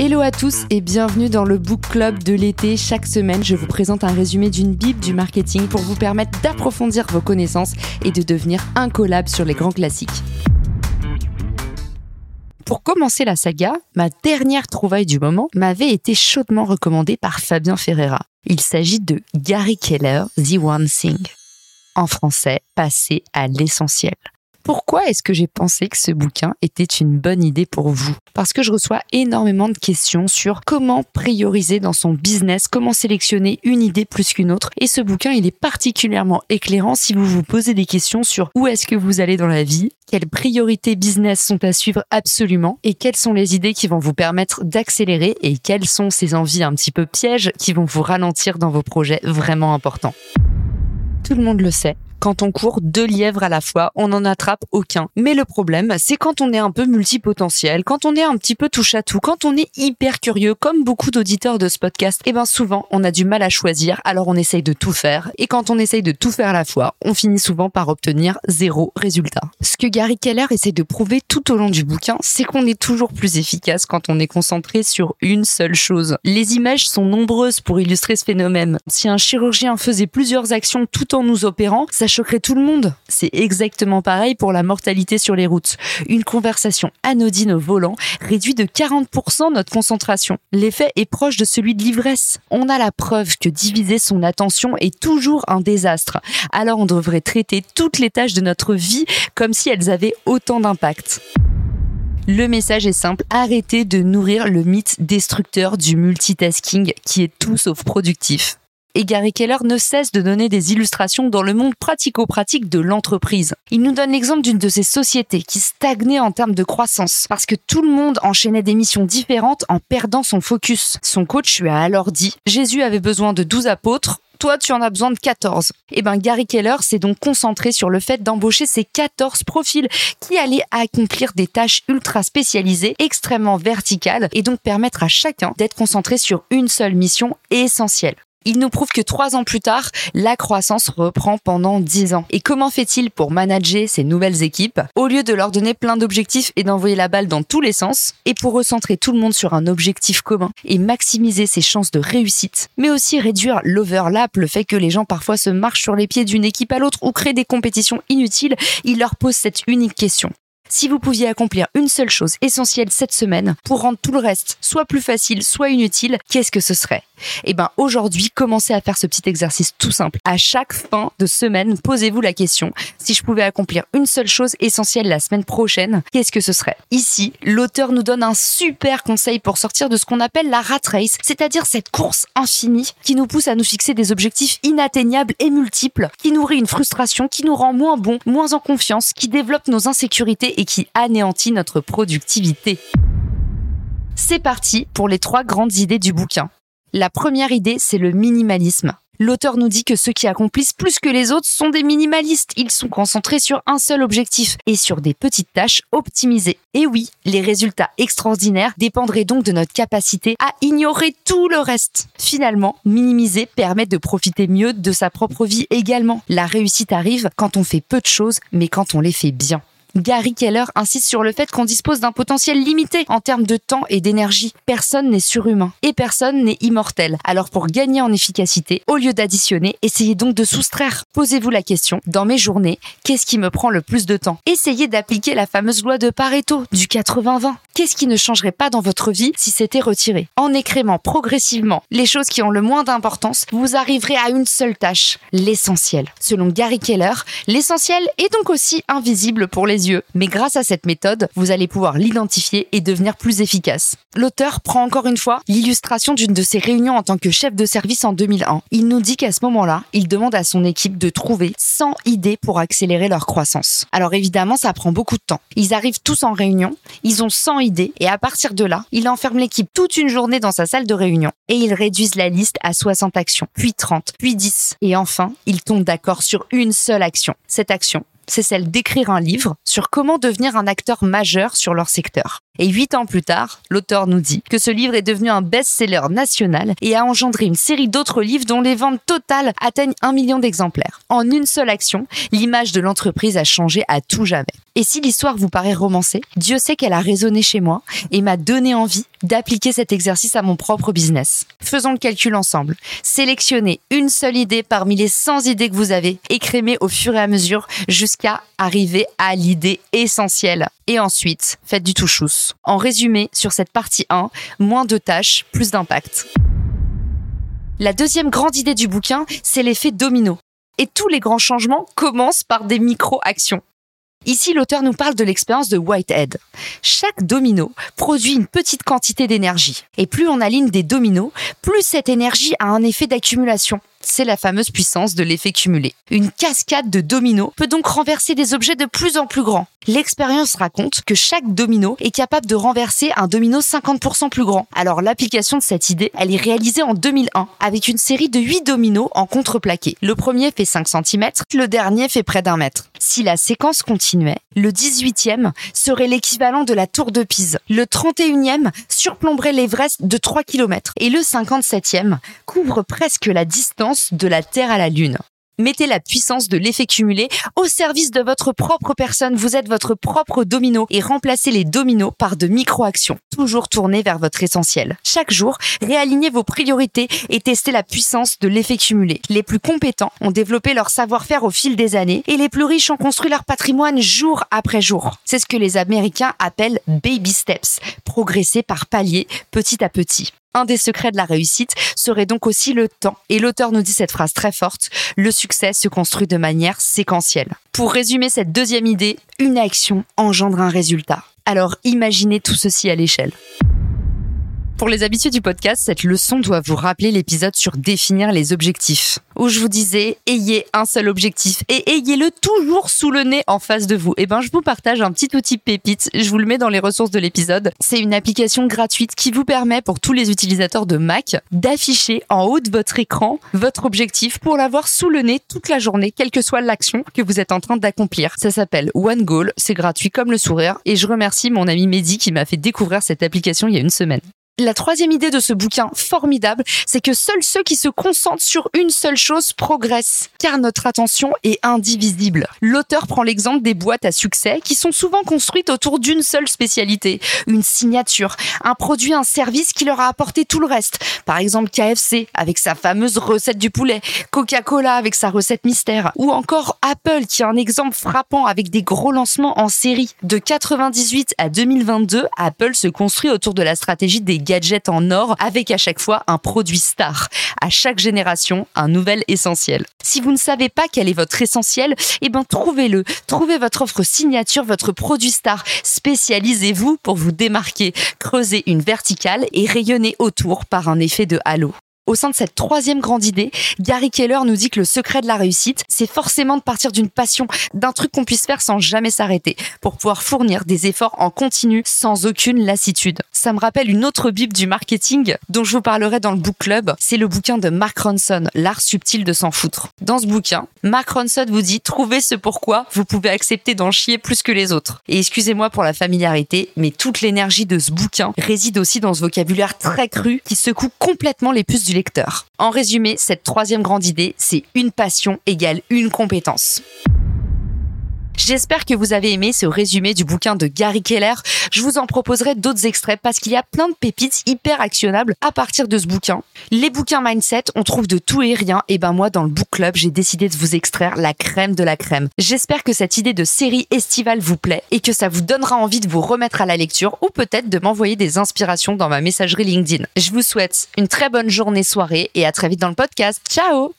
Hello à tous et bienvenue dans le Book Club de l'été. Chaque semaine, je vous présente un résumé d'une bible du marketing pour vous permettre d'approfondir vos connaissances et de devenir incollable sur les grands classiques. Pour commencer la saga, ma dernière trouvaille du moment m'avait été chaudement recommandée par Fabien Ferreira. Il s'agit de Gary Keller, The One Thing. En français, passer à l'essentiel. Pourquoi est-ce que j'ai pensé que ce bouquin était une bonne idée pour vous? Parce que je reçois énormément de questions sur comment prioriser dans son business, comment sélectionner une idée plus qu'une autre. Et ce bouquin, il est particulièrement éclairant si vous vous posez des questions sur où est-ce que vous allez dans la vie, quelles priorités business sont à suivre absolument et quelles sont les idées qui vont vous permettre d'accélérer et quelles sont ces envies un petit peu pièges qui vont vous ralentir dans vos projets vraiment importants. Tout le monde le sait, quand on court deux lièvres à la fois, on n'en attrape aucun. Mais le problème, c'est quand on est un peu multipotentiel, quand on est un petit peu touche à tout, quand on est hyper curieux, comme beaucoup d'auditeurs de ce podcast, et eh ben souvent on a du mal à choisir, alors on essaye de tout faire. Et quand on essaye de tout faire à la fois, on finit souvent par obtenir zéro résultat. Ce que Gary Keller essaie de prouver tout au long du bouquin, c'est qu'on est toujours plus efficace quand on est concentré sur une seule chose. Les images sont nombreuses pour illustrer ce phénomène. Si un chirurgien faisait plusieurs actions tout en nous opérant, ça choquerait tout le monde. C'est exactement pareil pour la mortalité sur les routes. Une conversation anodine au volant réduit de 40% notre concentration. L'effet est proche de celui de l'ivresse. On a la preuve que diviser son attention est toujours un désastre. Alors on devrait traiter toutes les tâches de notre vie comme si elles avaient autant d'impact. Le message est simple, arrêtez de nourrir le mythe destructeur du multitasking qui est tout sauf productif et Gary Keller ne cesse de donner des illustrations dans le monde pratico-pratique de l'entreprise. Il nous donne l'exemple d'une de ces sociétés qui stagnait en termes de croissance parce que tout le monde enchaînait des missions différentes en perdant son focus. Son coach lui a alors dit Jésus avait besoin de 12 apôtres, toi, tu en as besoin de 14. Et eh ben, Gary Keller s'est donc concentré sur le fait d'embaucher ces 14 profils qui allaient accomplir des tâches ultra spécialisées, extrêmement verticales, et donc permettre à chacun d'être concentré sur une seule mission essentielle. Il nous prouve que trois ans plus tard, la croissance reprend pendant dix ans. Et comment fait-il pour manager ces nouvelles équipes Au lieu de leur donner plein d'objectifs et d'envoyer la balle dans tous les sens, et pour recentrer tout le monde sur un objectif commun et maximiser ses chances de réussite, mais aussi réduire l'overlap, le fait que les gens parfois se marchent sur les pieds d'une équipe à l'autre ou créent des compétitions inutiles, il leur pose cette unique question. Si vous pouviez accomplir une seule chose essentielle cette semaine pour rendre tout le reste soit plus facile, soit inutile, qu'est-ce que ce serait? Eh bien, aujourd'hui, commencez à faire ce petit exercice tout simple. À chaque fin de semaine, posez-vous la question si je pouvais accomplir une seule chose essentielle la semaine prochaine, qu'est-ce que ce serait? Ici, l'auteur nous donne un super conseil pour sortir de ce qu'on appelle la rat race, c'est-à-dire cette course infinie qui nous pousse à nous fixer des objectifs inatteignables et multiples, qui nourrit une frustration, qui nous rend moins bons, moins en confiance, qui développe nos insécurités et qui anéantit notre productivité. C'est parti pour les trois grandes idées du bouquin. La première idée, c'est le minimalisme. L'auteur nous dit que ceux qui accomplissent plus que les autres sont des minimalistes. Ils sont concentrés sur un seul objectif et sur des petites tâches optimisées. Et oui, les résultats extraordinaires dépendraient donc de notre capacité à ignorer tout le reste. Finalement, minimiser permet de profiter mieux de sa propre vie également. La réussite arrive quand on fait peu de choses, mais quand on les fait bien. Gary Keller insiste sur le fait qu'on dispose d'un potentiel limité en termes de temps et d'énergie. Personne n'est surhumain et personne n'est immortel. Alors pour gagner en efficacité, au lieu d'additionner, essayez donc de soustraire. Posez-vous la question, dans mes journées, qu'est-ce qui me prend le plus de temps? Essayez d'appliquer la fameuse loi de Pareto du 80-20. Qu'est-ce qui ne changerait pas dans votre vie si c'était retiré? En écrémant progressivement les choses qui ont le moins d'importance, vous arriverez à une seule tâche, l'essentiel. Selon Gary Keller, l'essentiel est donc aussi invisible pour les yeux. Mais grâce à cette méthode, vous allez pouvoir l'identifier et devenir plus efficace. L'auteur prend encore une fois l'illustration d'une de ses réunions en tant que chef de service en 2001. Il nous dit qu'à ce moment-là, il demande à son équipe de trouver 100 idées pour accélérer leur croissance. Alors évidemment, ça prend beaucoup de temps. Ils arrivent tous en réunion, ils ont 100 idées et à partir de là, il enferme l'équipe toute une journée dans sa salle de réunion et ils réduisent la liste à 60 actions, puis 30, puis 10 et enfin, ils tombent d'accord sur une seule action. Cette action, c'est celle d'écrire un livre sur comment devenir un acteur majeur sur leur secteur. Et huit ans plus tard, l'auteur nous dit que ce livre est devenu un best-seller national et a engendré une série d'autres livres dont les ventes totales atteignent un million d'exemplaires. En une seule action, l'image de l'entreprise a changé à tout jamais. Et si l'histoire vous paraît romancée, Dieu sait qu'elle a résonné chez moi et m'a donné envie d'appliquer cet exercice à mon propre business. Faisons le calcul ensemble. Sélectionnez une seule idée parmi les 100 idées que vous avez, écrémez au fur et à mesure jusqu'à arriver à l'idée essentielle. Et ensuite, faites du touchous. En résumé, sur cette partie 1, moins de tâches, plus d'impact. La deuxième grande idée du bouquin, c'est l'effet domino. Et tous les grands changements commencent par des micro-actions. Ici, l'auteur nous parle de l'expérience de Whitehead. Chaque domino produit une petite quantité d'énergie. Et plus on aligne des dominos, plus cette énergie a un effet d'accumulation c'est la fameuse puissance de l'effet cumulé. Une cascade de dominos peut donc renverser des objets de plus en plus grands. L'expérience raconte que chaque domino est capable de renverser un domino 50% plus grand. Alors l'application de cette idée, elle est réalisée en 2001 avec une série de 8 dominos en contreplaqué. Le premier fait 5 cm, le dernier fait près d'un mètre. Si la séquence continuait, le 18e serait l'équivalent de la tour de Pise. Le 31e surplomberait l'Everest de 3 km et le 57e couvre presque la distance de la Terre à la Lune. Mettez la puissance de l'effet cumulé au service de votre propre personne. Vous êtes votre propre domino et remplacez les dominos par de micro-actions, toujours tournées vers votre essentiel. Chaque jour, réalignez vos priorités et testez la puissance de l'effet cumulé. Les plus compétents ont développé leur savoir-faire au fil des années et les plus riches ont construit leur patrimoine jour après jour. C'est ce que les Américains appellent baby steps, progresser par paliers, petit à petit. Un des secrets de la réussite serait donc aussi le temps. Et l'auteur nous dit cette phrase très forte, le succès se construit de manière séquentielle. Pour résumer cette deuxième idée, une action engendre un résultat. Alors imaginez tout ceci à l'échelle. Pour les habitués du podcast, cette leçon doit vous rappeler l'épisode sur définir les objectifs, où je vous disais ayez un seul objectif et ayez-le toujours sous le nez en face de vous. Et eh ben, je vous partage un petit outil pépite. Je vous le mets dans les ressources de l'épisode. C'est une application gratuite qui vous permet pour tous les utilisateurs de Mac d'afficher en haut de votre écran votre objectif pour l'avoir sous le nez toute la journée, quelle que soit l'action que vous êtes en train d'accomplir. Ça s'appelle One Goal. C'est gratuit comme le sourire et je remercie mon ami Mehdi qui m'a fait découvrir cette application il y a une semaine. La troisième idée de ce bouquin formidable, c'est que seuls ceux qui se concentrent sur une seule chose progressent, car notre attention est indivisible. L'auteur prend l'exemple des boîtes à succès qui sont souvent construites autour d'une seule spécialité, une signature, un produit, un service qui leur a apporté tout le reste. Par exemple KFC avec sa fameuse recette du poulet, Coca-Cola avec sa recette mystère, ou encore Apple qui est un exemple frappant avec des gros lancements en série. De 98 à 2022, Apple se construit autour de la stratégie des gadgets en or avec à chaque fois un produit star. À chaque génération, un nouvel essentiel. Si vous ne savez pas quel est votre essentiel, eh ben trouvez-le. Trouvez votre offre signature, votre produit star. Spécialisez-vous pour vous démarquer. Creusez une verticale et rayonnez autour par un effet de halo. Au sein de cette troisième grande idée, Gary Keller nous dit que le secret de la réussite, c'est forcément de partir d'une passion, d'un truc qu'on puisse faire sans jamais s'arrêter, pour pouvoir fournir des efforts en continu sans aucune lassitude. Ça me rappelle une autre bible du marketing dont je vous parlerai dans le book club. C'est le bouquin de Mark Ronson, L'art subtil de s'en foutre. Dans ce bouquin, Mark Ronson vous dit trouvez ce pourquoi vous pouvez accepter d'en chier plus que les autres. Et excusez-moi pour la familiarité, mais toute l'énergie de ce bouquin réside aussi dans ce vocabulaire très cru qui secoue complètement les puces du en résumé, cette troisième grande idée, c'est une passion égale une compétence. J'espère que vous avez aimé ce résumé du bouquin de Gary Keller. Je vous en proposerai d'autres extraits parce qu'il y a plein de pépites hyper actionnables à partir de ce bouquin. Les bouquins mindset, on trouve de tout et rien. Et ben moi, dans le book club, j'ai décidé de vous extraire la crème de la crème. J'espère que cette idée de série estivale vous plaît et que ça vous donnera envie de vous remettre à la lecture ou peut-être de m'envoyer des inspirations dans ma messagerie LinkedIn. Je vous souhaite une très bonne journée, soirée et à très vite dans le podcast. Ciao